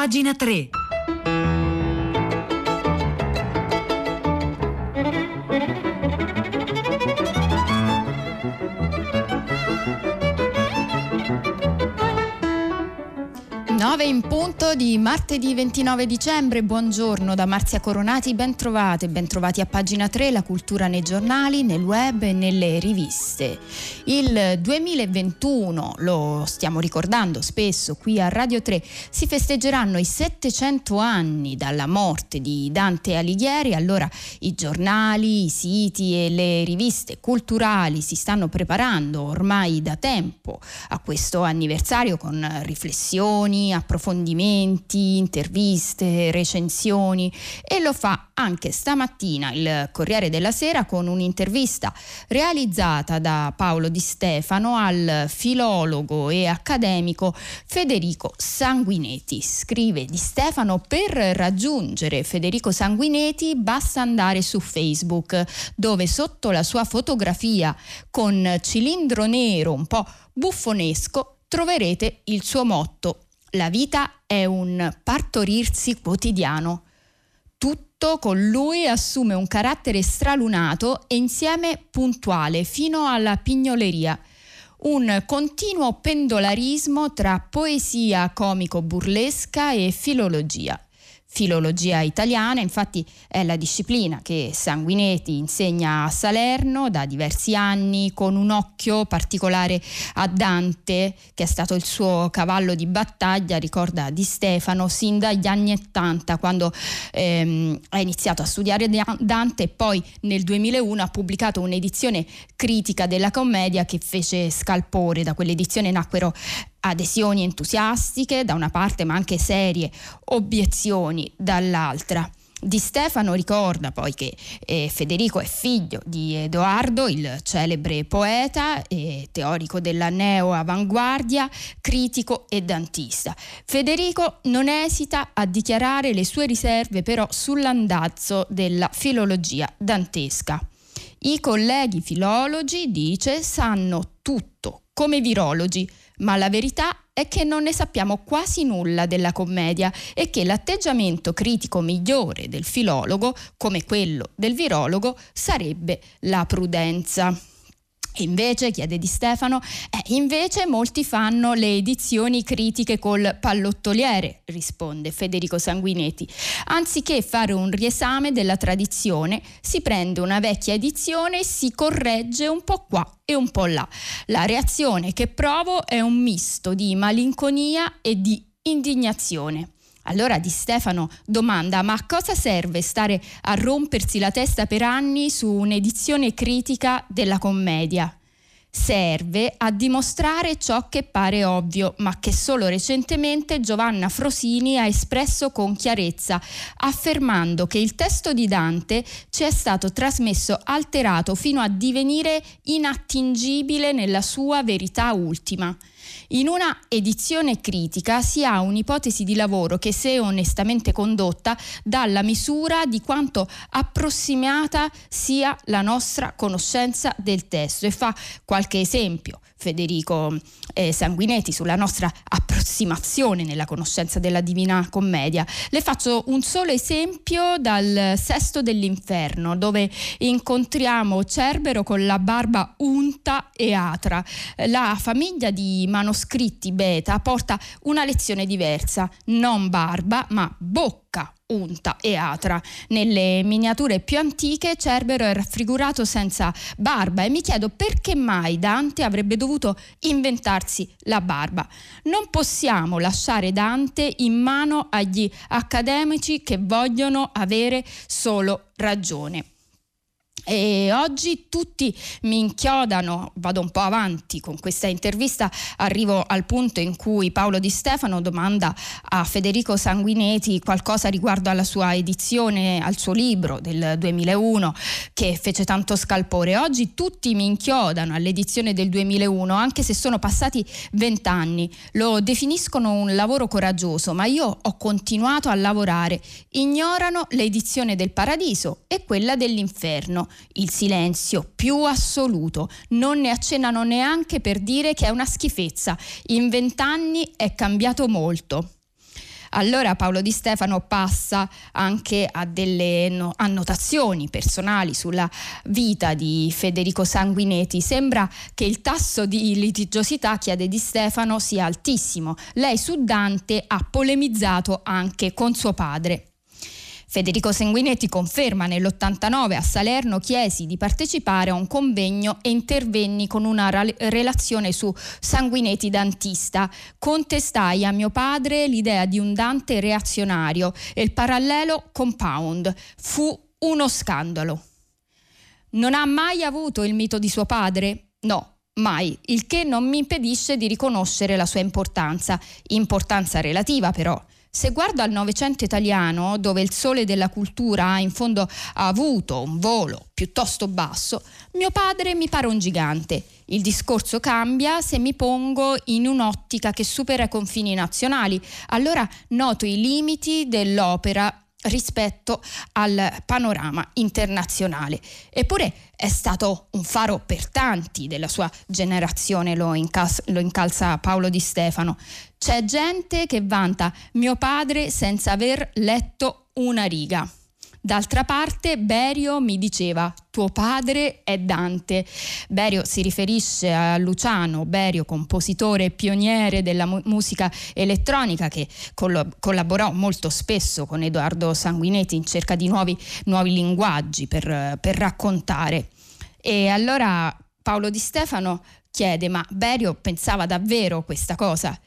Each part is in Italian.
pagina 3. In punto di martedì 29 dicembre, buongiorno da Marzia Coronati, ben trovate, ben trovati a pagina 3, la cultura nei giornali, nel web e nelle riviste. Il 2021, lo stiamo ricordando spesso qui a Radio 3, si festeggeranno i 700 anni dalla morte di Dante Alighieri, allora i giornali, i siti e le riviste culturali si stanno preparando ormai da tempo a questo anniversario con riflessioni, approfondimenti, interviste, recensioni e lo fa anche stamattina il Corriere della Sera con un'intervista realizzata da Paolo Di Stefano al filologo e accademico Federico Sanguineti. Scrive Di Stefano per raggiungere Federico Sanguineti basta andare su Facebook dove sotto la sua fotografia con cilindro nero un po' buffonesco troverete il suo motto la vita è un partorirsi quotidiano. Tutto con lui assume un carattere stralunato e insieme puntuale fino alla pignoleria. Un continuo pendolarismo tra poesia comico-burlesca e filologia filologia italiana, infatti è la disciplina che Sanguinetti insegna a Salerno da diversi anni con un occhio particolare a Dante, che è stato il suo cavallo di battaglia, ricorda di Stefano, sin dagli anni 80 quando ehm, ha iniziato a studiare Dante e poi nel 2001 ha pubblicato un'edizione critica della commedia che fece scalpore, da quell'edizione nacquero adesioni entusiastiche da una parte ma anche serie obiezioni dall'altra. Di Stefano ricorda poi che eh, Federico è figlio di Edoardo, il celebre poeta e teorico della neo-avanguardia, critico e dantista. Federico non esita a dichiarare le sue riserve però sull'andazzo della filologia dantesca. I colleghi filologi, dice, sanno tutto, come virologi, ma la verità è che non ne sappiamo quasi nulla della commedia e che l'atteggiamento critico migliore del filologo, come quello del virologo, sarebbe la prudenza. Invece, chiede Di Stefano, eh, invece molti fanno le edizioni critiche col pallottoliere, risponde Federico Sanguinetti. Anziché fare un riesame della tradizione, si prende una vecchia edizione e si corregge un po' qua e un po' là. La reazione che provo è un misto di malinconia e di indignazione. Allora Di Stefano domanda: ma a cosa serve stare a rompersi la testa per anni su un'edizione critica della commedia? serve a dimostrare ciò che pare ovvio, ma che solo recentemente Giovanna Frosini ha espresso con chiarezza, affermando che il testo di Dante ci è stato trasmesso alterato fino a divenire inattingibile nella sua verità ultima. In una edizione critica si ha un'ipotesi di lavoro che, se onestamente condotta, dà la misura di quanto approssimata sia la nostra conoscenza del testo e fa qualche esempio. Federico eh, Sanguinetti sulla nostra approssimazione nella conoscenza della Divina Commedia. Le faccio un solo esempio dal Sesto dell'Inferno, dove incontriamo Cerbero con la barba unta e atra. La famiglia di manoscritti beta porta una lezione diversa, non barba, ma bocca unta e atra. Nelle miniature più antiche Cerbero è raffigurato senza barba e mi chiedo perché mai Dante avrebbe dovuto inventarsi la barba. Non possiamo lasciare Dante in mano agli accademici che vogliono avere solo ragione. E oggi tutti mi inchiodano, vado un po' avanti con questa intervista, arrivo al punto in cui Paolo Di Stefano domanda a Federico Sanguineti qualcosa riguardo alla sua edizione, al suo libro del 2001 che fece tanto scalpore. Oggi tutti mi inchiodano all'edizione del 2001, anche se sono passati vent'anni. Lo definiscono un lavoro coraggioso, ma io ho continuato a lavorare. Ignorano l'edizione del Paradiso e quella dell'Inferno il silenzio più assoluto. Non ne accennano neanche per dire che è una schifezza. In vent'anni è cambiato molto. Allora Paolo Di Stefano passa anche a delle no- annotazioni personali sulla vita di Federico Sanguinetti. Sembra che il tasso di litigiosità, chiede Di Stefano, sia altissimo. Lei su Dante ha polemizzato anche con suo padre. Federico Sanguinetti conferma nell'89 a Salerno chiesi di partecipare a un convegno e intervenni con una relazione su Sanguinetti dantista. Contestai a mio padre l'idea di un Dante reazionario e il parallelo compound. Fu uno scandalo. Non ha mai avuto il mito di suo padre? No, mai, il che non mi impedisce di riconoscere la sua importanza, importanza relativa però. Se guardo al Novecento italiano, dove il sole della cultura ha in fondo avuto un volo piuttosto basso, mio padre mi pare un gigante. Il discorso cambia se mi pongo in un'ottica che supera i confini nazionali. Allora noto i limiti dell'opera rispetto al panorama internazionale. Eppure è stato un faro per tanti della sua generazione, lo, incalza, lo incalza Paolo Di Stefano. C'è gente che vanta mio padre senza aver letto una riga. D'altra parte Berio mi diceva tuo padre è Dante. Berio si riferisce a Luciano Berio, compositore e pioniere della mu- musica elettronica che coll- collaborò molto spesso con Edoardo Sanguinetti in cerca di nuovi, nuovi linguaggi per, per raccontare. E allora Paolo Di Stefano chiede ma Berio pensava davvero questa cosa?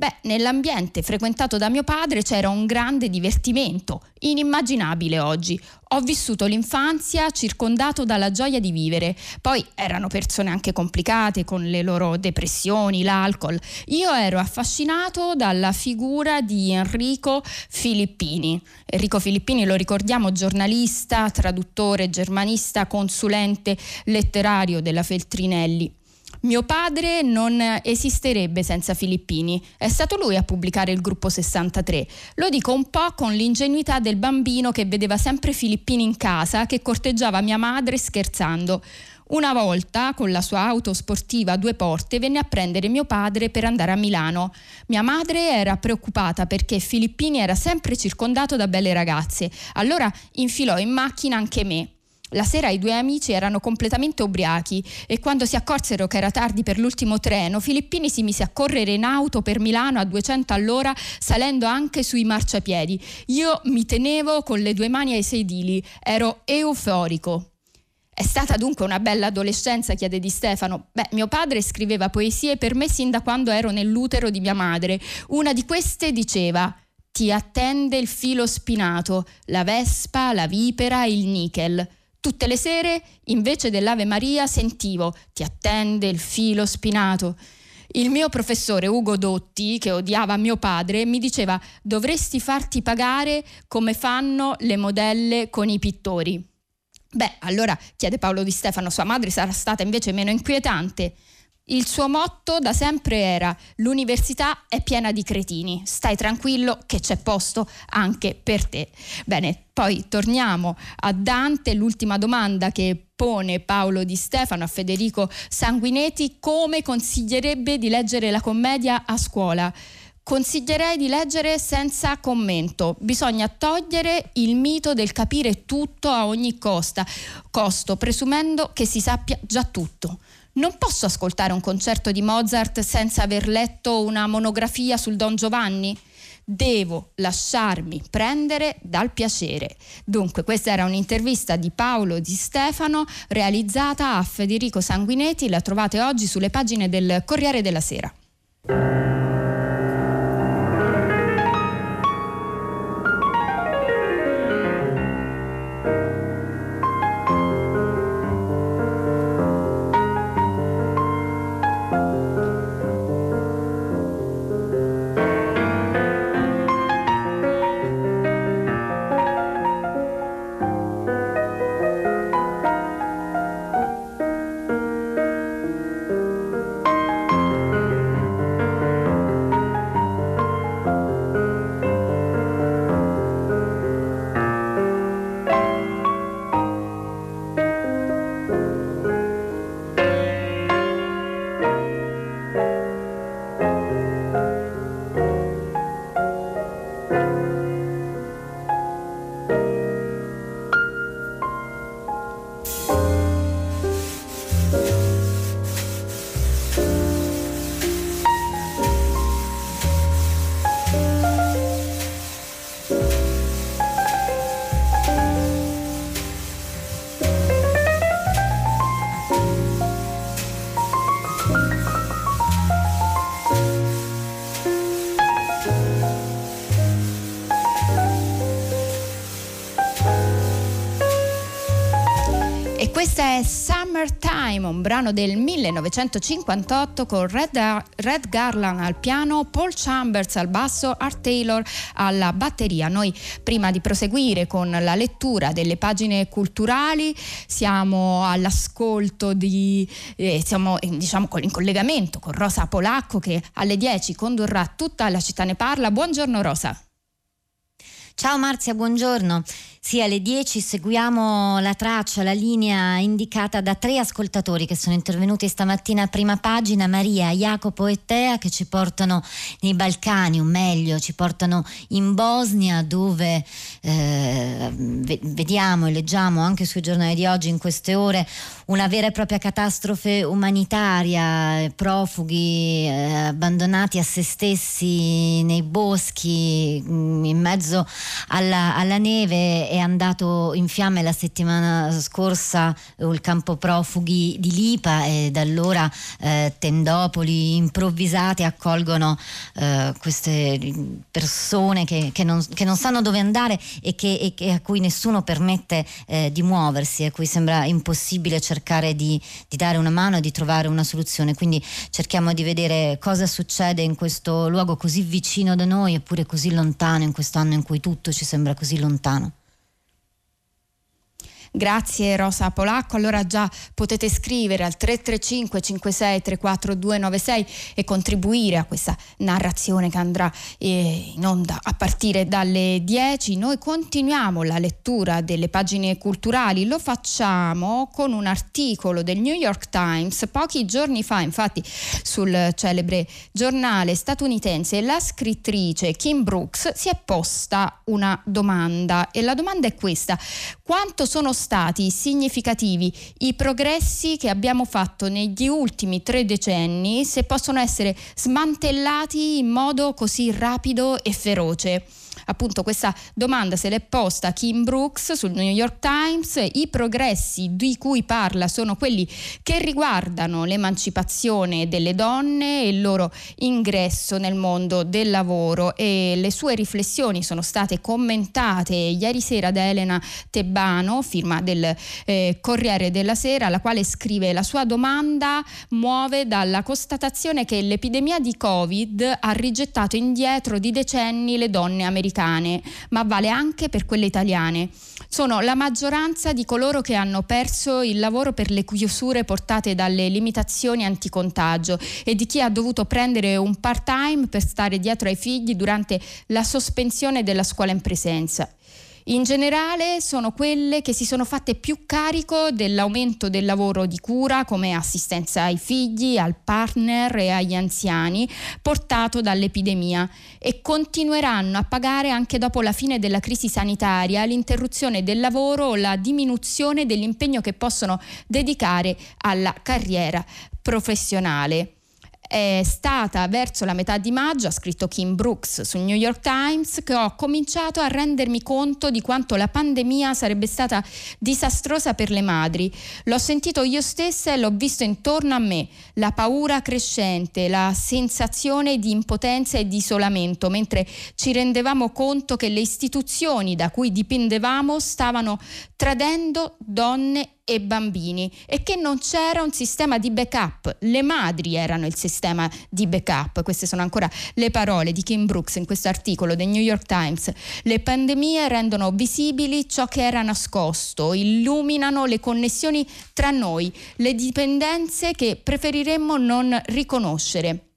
Beh, nell'ambiente frequentato da mio padre c'era un grande divertimento, inimmaginabile oggi. Ho vissuto l'infanzia circondato dalla gioia di vivere. Poi erano persone anche complicate con le loro depressioni, l'alcol. Io ero affascinato dalla figura di Enrico Filippini. Enrico Filippini lo ricordiamo giornalista, traduttore, germanista, consulente letterario della Feltrinelli. Mio padre non esisterebbe senza Filippini. È stato lui a pubblicare il gruppo 63. Lo dico un po' con l'ingenuità del bambino che vedeva sempre Filippini in casa, che corteggiava mia madre scherzando. Una volta, con la sua auto sportiva a due porte, venne a prendere mio padre per andare a Milano. Mia madre era preoccupata perché Filippini era sempre circondato da belle ragazze. Allora infilò in macchina anche me. La sera i due amici erano completamente ubriachi e quando si accorsero che era tardi per l'ultimo treno, Filippini si mise a correre in auto per Milano a 200 all'ora, salendo anche sui marciapiedi. Io mi tenevo con le due mani ai sedili, ero euforico. È stata dunque una bella adolescenza, chiede Di Stefano. Beh, mio padre scriveva poesie per me sin da quando ero nell'utero di mia madre. Una di queste diceva ti attende il filo spinato, la vespa, la vipera, il nickel. Tutte le sere, invece dell'Ave Maria, sentivo ti attende il filo spinato. Il mio professore Ugo Dotti, che odiava mio padre, mi diceva dovresti farti pagare come fanno le modelle con i pittori. Beh, allora, chiede Paolo Di Stefano, sua madre sarà stata invece meno inquietante. Il suo motto da sempre era l'università è piena di cretini, stai tranquillo che c'è posto anche per te. Bene, poi torniamo a Dante, l'ultima domanda che pone Paolo Di Stefano a Federico Sanguinetti, come consiglierebbe di leggere la commedia a scuola? Consiglierei di leggere senza commento. Bisogna togliere il mito del capire tutto a ogni costa, costo, presumendo che si sappia già tutto. Non posso ascoltare un concerto di Mozart senza aver letto una monografia sul Don Giovanni? Devo lasciarmi prendere dal piacere. Dunque, questa era un'intervista di Paolo Di Stefano realizzata a Federico Sanguinetti. La trovate oggi sulle pagine del Corriere della Sera. Un brano del 1958 con Red, Red, Garland al piano, Paul Chambers al basso, Art Taylor alla batteria. Noi prima di proseguire con la lettura delle pagine culturali siamo all'ascolto di, eh, siamo diciamo in collegamento con Rosa Polacco che alle 10 condurrà tutta la città ne parla. Buongiorno Rosa. Ciao Marzia, buongiorno. Sì, alle 10 seguiamo la traccia, la linea indicata da tre ascoltatori che sono intervenuti stamattina a prima pagina, Maria, Jacopo e Tea, che ci portano nei Balcani, o meglio, ci portano in Bosnia, dove eh, vediamo e leggiamo anche sui giornali di oggi, in queste ore, una vera e propria catastrofe umanitaria, profughi eh, abbandonati a se stessi nei boschi, mm, in mezzo alla, alla neve è andato in fiamme la settimana scorsa il campo profughi di Lipa e da allora eh, tendopoli improvvisate accolgono eh, queste persone che, che, non, che, non, sanno dove andare e, che, e a cui nessuno permette eh, di muoversi, a cui sembra impossibile cercare di, di dare una mano e di trovare una soluzione. Quindi cerchiamo di vedere cosa succede in questo luogo così vicino da noi eppure così lontano in questo anno in cui tutto ci sembra così lontano. Grazie Rosa Polacco. Allora già potete scrivere al 335 56 34 296 e contribuire a questa narrazione che andrà eh, in onda a partire dalle 10. Noi continuiamo la lettura delle pagine culturali, lo facciamo con un articolo del New York Times pochi giorni fa, infatti sul celebre giornale statunitense la scrittrice Kim Brooks si è posta una domanda e la domanda è questa: quanto sono stati significativi i progressi che abbiamo fatto negli ultimi tre decenni se possono essere smantellati in modo così rapido e feroce appunto questa domanda se l'è posta Kim Brooks sul New York Times, i progressi di cui parla sono quelli che riguardano l'emancipazione delle donne e il loro ingresso nel mondo del lavoro. E le sue riflessioni sono state commentate ieri sera da Elena Tebbano, firma del eh, Corriere della Sera, la quale scrive la sua domanda muove dalla constatazione che l'epidemia di Covid ha rigettato indietro di decenni le donne americane americane, ma vale anche per quelle italiane. Sono la maggioranza di coloro che hanno perso il lavoro per le chiusure portate dalle limitazioni anticontagio e di chi ha dovuto prendere un part-time per stare dietro ai figli durante la sospensione della scuola in presenza. In generale sono quelle che si sono fatte più carico dell'aumento del lavoro di cura come assistenza ai figli, al partner e agli anziani portato dall'epidemia e continueranno a pagare anche dopo la fine della crisi sanitaria l'interruzione del lavoro o la diminuzione dell'impegno che possono dedicare alla carriera professionale è stata verso la metà di maggio, ha scritto Kim Brooks sul New York Times, che ho cominciato a rendermi conto di quanto la pandemia sarebbe stata disastrosa per le madri. L'ho sentito io stessa e l'ho visto intorno a me, la paura crescente, la sensazione di impotenza e di isolamento, mentre ci rendevamo conto che le istituzioni da cui dipendevamo stavano tradendo donne e bambini e che non c'era un sistema di backup. Le madri erano il sistema di backup. Queste sono ancora le parole di Kim Brooks in questo articolo del New York Times. Le pandemie rendono visibili ciò che era nascosto, illuminano le connessioni tra noi, le dipendenze che preferiremmo non riconoscere.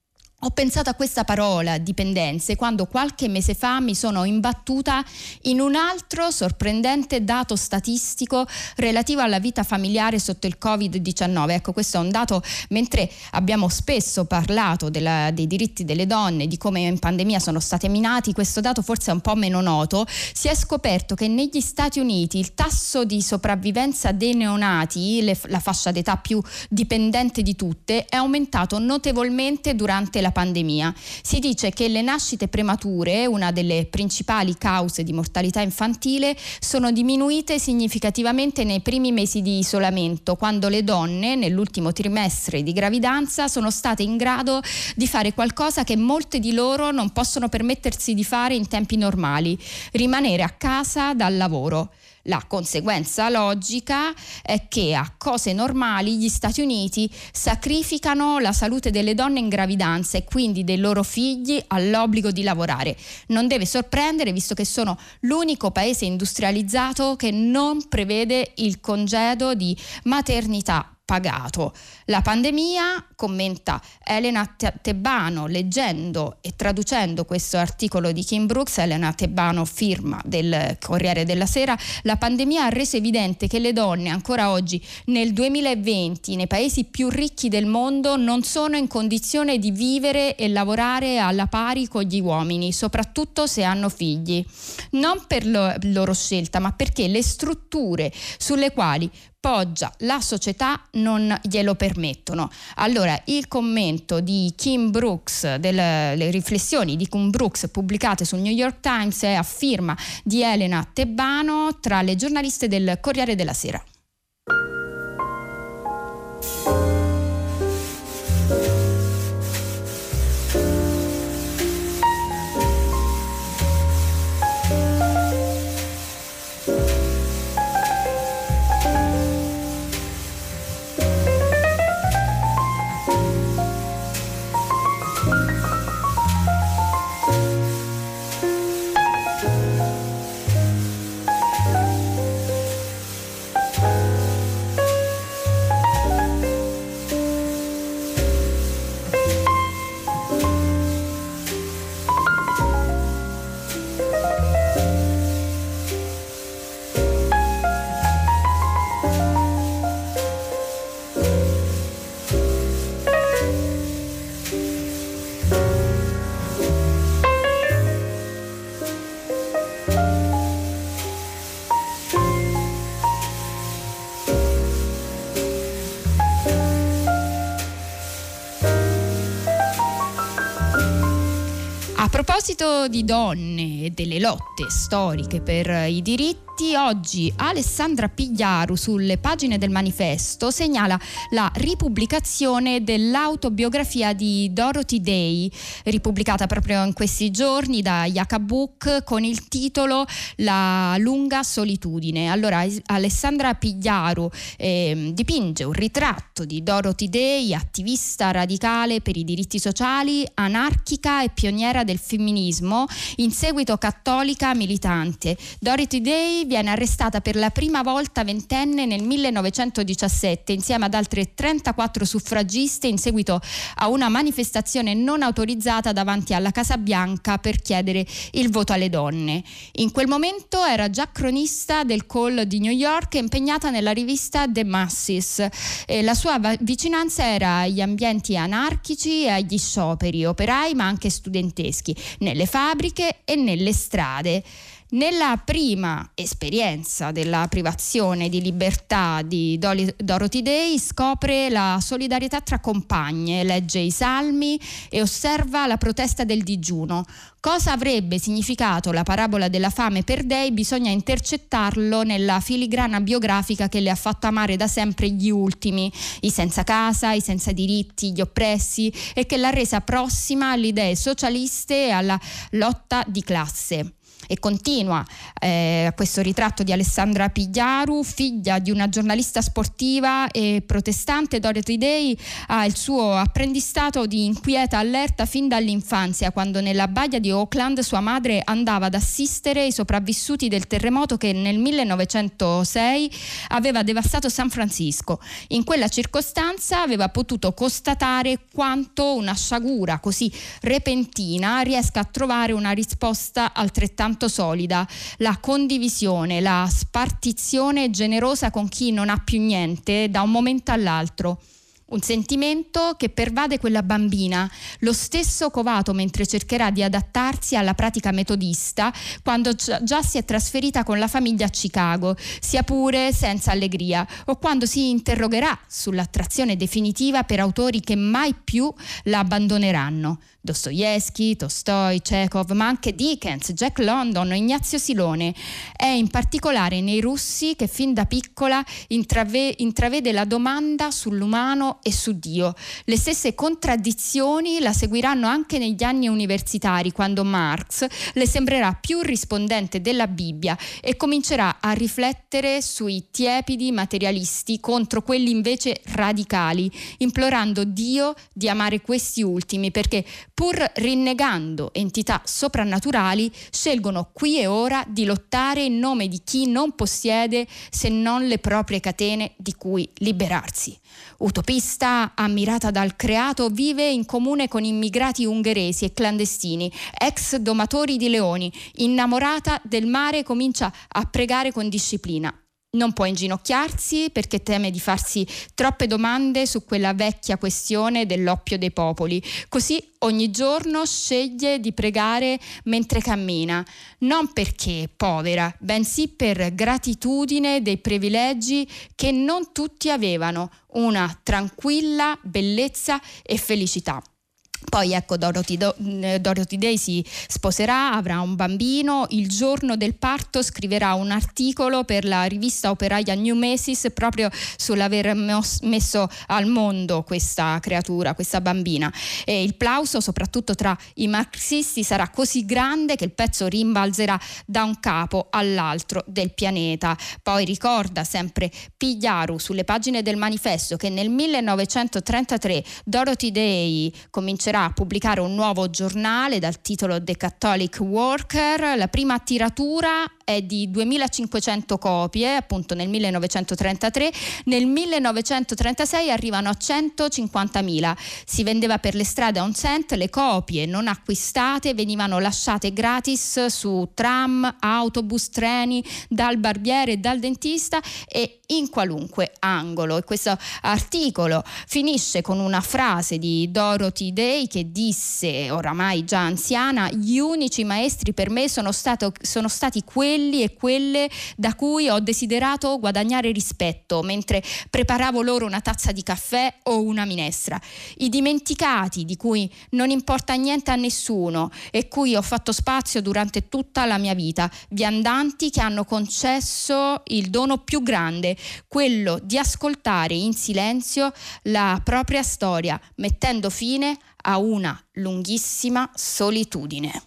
Ho pensato a questa parola, dipendenze, quando qualche mese fa mi sono imbattuta in un altro sorprendente dato statistico relativo alla vita familiare sotto il Covid-19. Ecco, questo è un dato, mentre abbiamo spesso parlato della, dei diritti delle donne, di come in pandemia sono stati minati, questo dato forse è un po' meno noto, si è scoperto che negli Stati Uniti il tasso di sopravvivenza dei neonati, le, la fascia d'età più dipendente di tutte, è aumentato notevolmente durante la pandemia. Si dice che le nascite premature, una delle principali cause di mortalità infantile, sono diminuite significativamente nei primi mesi di isolamento, quando le donne nell'ultimo trimestre di gravidanza sono state in grado di fare qualcosa che molte di loro non possono permettersi di fare in tempi normali, rimanere a casa dal lavoro. La conseguenza logica è che a cose normali gli Stati Uniti sacrificano la salute delle donne in gravidanza e quindi dei loro figli all'obbligo di lavorare. Non deve sorprendere visto che sono l'unico paese industrializzato che non prevede il congedo di maternità pagato. La pandemia, commenta Elena Tebano, leggendo e traducendo questo articolo di Kim Brooks, Elena Tebano firma del Corriere della Sera, la pandemia ha reso evidente che le donne ancora oggi nel 2020 nei paesi più ricchi del mondo non sono in condizione di vivere e lavorare alla pari con gli uomini, soprattutto se hanno figli. Non per lo, loro scelta, ma perché le strutture sulle quali poggia la società non glielo permettono. Allora, il commento di Kim Brooks, delle le riflessioni di Kim Brooks pubblicate sul New York Times è a firma di Elena Tebano tra le giornaliste del Corriere della Sera. Di donne e delle lotte storiche per i diritti, oggi Alessandra Pigliaru sulle pagine del manifesto segnala la ripubblicazione dell'autobiografia di Dorothy Day, ripubblicata proprio in questi giorni da Book con il titolo La lunga solitudine. Allora Alessandra Pigliaru eh, dipinge un ritratto di Dorothy Day, attivista radicale per i diritti sociali, anarchica e pioniera del femminismo, in seguito cattolica militante. Dorothy Day viene arrestata per la prima volta ventenne nel 1917 insieme ad altre 34 suffragiste in seguito a una manifestazione non autorizzata davanti alla Casa Bianca per chiedere il voto alle donne. In quel momento era già cronista del Call di New York e impegnata nella rivista The Masses. E la sua vicinanza era agli ambienti anarchici e agli scioperi operai ma anche studenteschi, nelle fabbriche e nelle strade. Nella prima esperienza della privazione di libertà di Dorothy Day scopre la solidarietà tra compagne, legge i salmi e osserva la protesta del digiuno. Cosa avrebbe significato la parabola della fame per Day bisogna intercettarlo nella filigrana biografica che le ha fatto amare da sempre gli ultimi, i senza casa, i senza diritti, gli oppressi e che l'ha resa prossima alle idee socialiste e alla lotta di classe. E continua eh, questo ritratto di Alessandra Pigliaru, figlia di una giornalista sportiva e protestante, Dorothy Day ha il suo apprendistato di inquieta allerta fin dall'infanzia, quando nella baia di Auckland sua madre andava ad assistere i sopravvissuti del terremoto che nel 1906 aveva devastato San Francisco. In quella circostanza aveva potuto constatare quanto una sciagura così repentina riesca a trovare una risposta altrettanto quanto solida, la condivisione, la spartizione generosa con chi non ha più niente da un momento all'altro. Un sentimento che pervade quella bambina, lo stesso covato mentre cercherà di adattarsi alla pratica metodista quando già si è trasferita con la famiglia a Chicago, sia pure senza allegria, o quando si interrogherà sull'attrazione definitiva per autori che mai più la abbandoneranno. Dostoevsky, Tolstoi, Chekhov, ma anche Dickens, Jack London, Ignazio Silone. È in particolare nei russi che fin da piccola intrave- intravede la domanda sull'umano e su Dio. Le stesse contraddizioni la seguiranno anche negli anni universitari, quando Marx le sembrerà più rispondente della Bibbia e comincerà a riflettere sui tiepidi materialisti contro quelli invece radicali, implorando Dio di amare questi ultimi perché pur rinnegando entità soprannaturali, scelgono qui e ora di lottare in nome di chi non possiede se non le proprie catene di cui liberarsi. Utopista, ammirata dal creato, vive in comune con immigrati ungheresi e clandestini, ex domatori di leoni. Innamorata del mare, comincia a pregare con disciplina non può inginocchiarsi perché teme di farsi troppe domande su quella vecchia questione dell'oppio dei popoli. Così ogni giorno sceglie di pregare mentre cammina, non perché povera, bensì per gratitudine dei privilegi che non tutti avevano, una tranquilla bellezza e felicità. Poi ecco Dorothy, Do, Dorothy Day si sposerà, avrà un bambino, il giorno del parto scriverà un articolo per la rivista operaia New Macy's proprio sull'aver messo al mondo questa creatura, questa bambina. E il plauso soprattutto tra i marxisti sarà così grande che il pezzo rimbalzerà da un capo all'altro del pianeta. Poi ricorda sempre Pigliaru sulle pagine del manifesto che nel 1933 Dorothy Day comincerà a pubblicare un nuovo giornale dal titolo The Catholic Worker. La prima tiratura è di 2500 copie, appunto nel 1933. Nel 1936 arrivano a 150.000. Si vendeva per le strade a un cent, le copie non acquistate venivano lasciate gratis su tram, autobus, treni, dal barbiere dal dentista e in qualunque angolo. E questo articolo finisce con una frase di Dorothy Day che disse, oramai già anziana, gli unici maestri per me sono, stato, sono stati quelli e quelle da cui ho desiderato guadagnare rispetto mentre preparavo loro una tazza di caffè o una minestra. I dimenticati di cui non importa niente a nessuno e cui ho fatto spazio durante tutta la mia vita, viandanti che hanno concesso il dono più grande quello di ascoltare in silenzio la propria storia, mettendo fine a una lunghissima solitudine.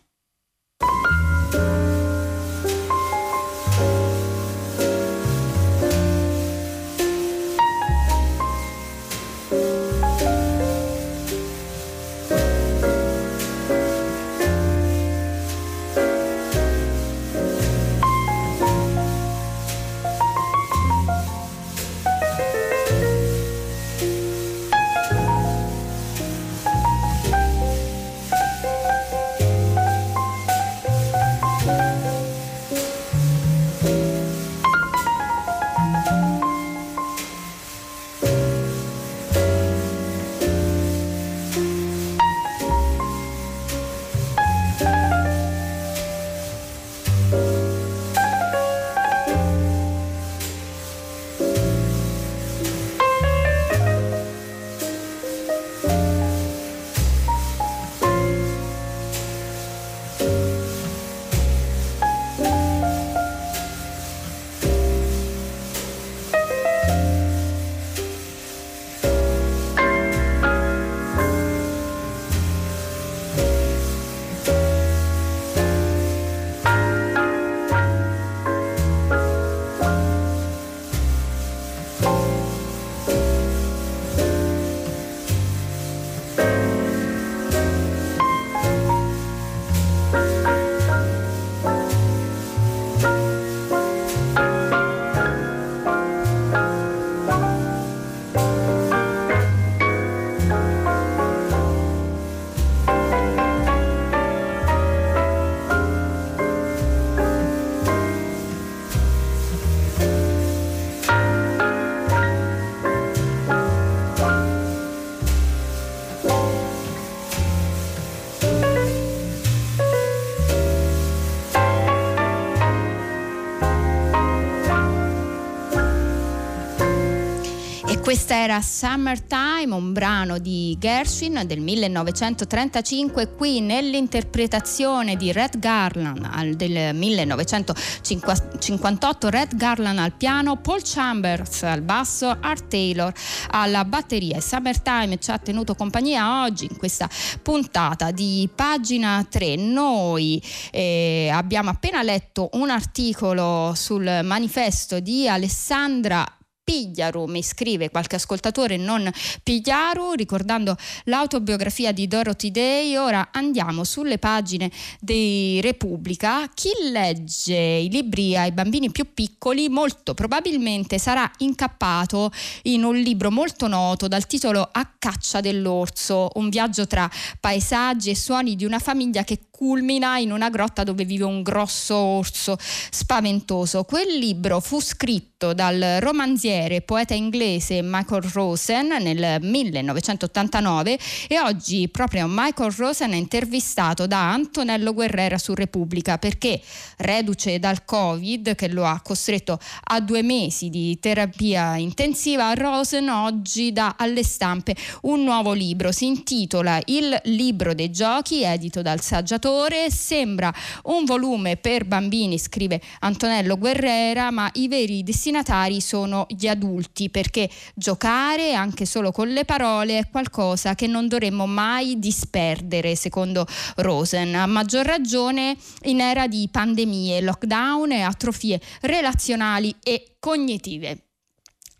Questa era Summertime, un brano di Gershwin del 1935, qui nell'interpretazione di Red Garland del 1958, Red Garland al piano, Paul Chambers al basso, Art Taylor alla batteria. E Summertime ci ha tenuto compagnia oggi in questa puntata di pagina 3. Noi eh, abbiamo appena letto un articolo sul manifesto di Alessandra Pigliaru, mi scrive qualche ascoltatore non Pigliaru, ricordando l'autobiografia di Dorothy Day. Ora andiamo sulle pagine di Repubblica. Chi legge i libri ai bambini più piccoli molto probabilmente sarà incappato in un libro molto noto dal titolo A caccia dell'orso, un viaggio tra paesaggi e suoni di una famiglia che culmina in una grotta dove vive un grosso orso spaventoso. Quel libro fu scritto dal romanziere e poeta inglese Michael Rosen nel 1989 e oggi proprio Michael Rosen è intervistato da Antonello Guerrera su Repubblica perché reduce dal Covid che lo ha costretto a due mesi di terapia intensiva, Rosen oggi dà alle stampe un nuovo libro, si intitola Il libro dei giochi, edito dal saggiatore autore, sembra un volume per bambini, scrive Antonello Guerrera, ma i veri destinatari sono gli adulti perché giocare anche solo con le parole è qualcosa che non dovremmo mai disperdere, secondo Rosen. A maggior ragione in era di pandemie, lockdown e atrofie relazionali e cognitive.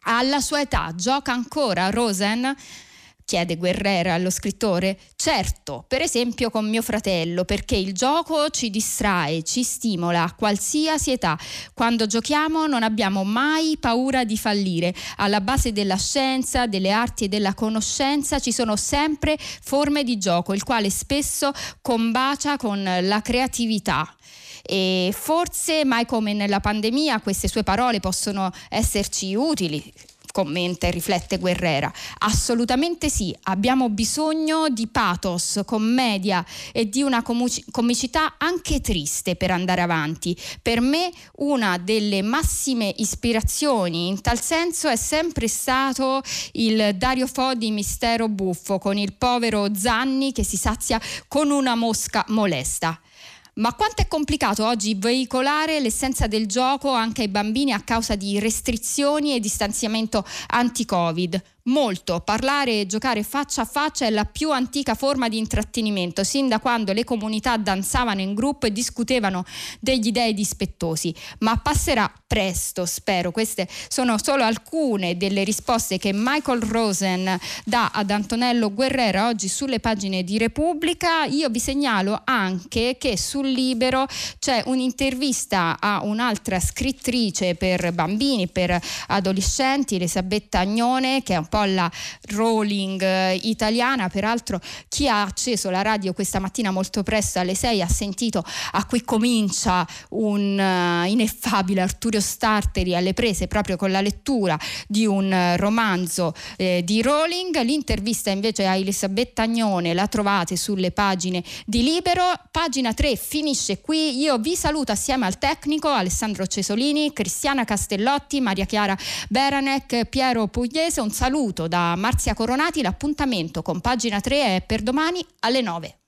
Alla sua età gioca ancora Rosen chiede Guerrera allo scrittore. Certo, per esempio con mio fratello, perché il gioco ci distrae, ci stimola a qualsiasi età. Quando giochiamo non abbiamo mai paura di fallire. Alla base della scienza, delle arti e della conoscenza ci sono sempre forme di gioco, il quale spesso combacia con la creatività. E forse mai come nella pandemia queste sue parole possono esserci utili commenta e riflette Guerrera. Assolutamente sì, abbiamo bisogno di pathos, commedia e di una comicità anche triste per andare avanti. Per me una delle massime ispirazioni in tal senso è sempre stato il Dario Fo di Mistero Buffo con il povero Zanni che si sazia con una mosca molesta. Ma quanto è complicato oggi veicolare l'essenza del gioco anche ai bambini a causa di restrizioni e distanziamento anti-Covid? Molto. Parlare e giocare faccia a faccia è la più antica forma di intrattenimento, sin da quando le comunità danzavano in gruppo e discutevano degli dei dispettosi. Ma passerà presto, spero. Queste sono solo alcune delle risposte che Michael Rosen dà ad Antonello Guerrera oggi sulle pagine di Repubblica. Io vi segnalo anche che sul Libero c'è un'intervista a un'altra scrittrice per bambini, per adolescenti, Elisabetta Agnone, che è un po' po' rolling eh, italiana. Peraltro chi ha acceso la radio questa mattina molto presto alle 6 ha sentito a cui comincia un uh, ineffabile Arturio Starteri alle prese proprio con la lettura di un uh, romanzo eh, di Rowling. L'intervista invece a Elisabetta Agnone la trovate sulle pagine di Libero. Pagina 3 finisce qui. Io vi saluto assieme al tecnico Alessandro Cesolini, Cristiana Castellotti, Maria Chiara Beranec, Piero Pugliese. Un saluto saluto da Marzia Coronati, l'appuntamento con pagina 3 è per domani alle 9.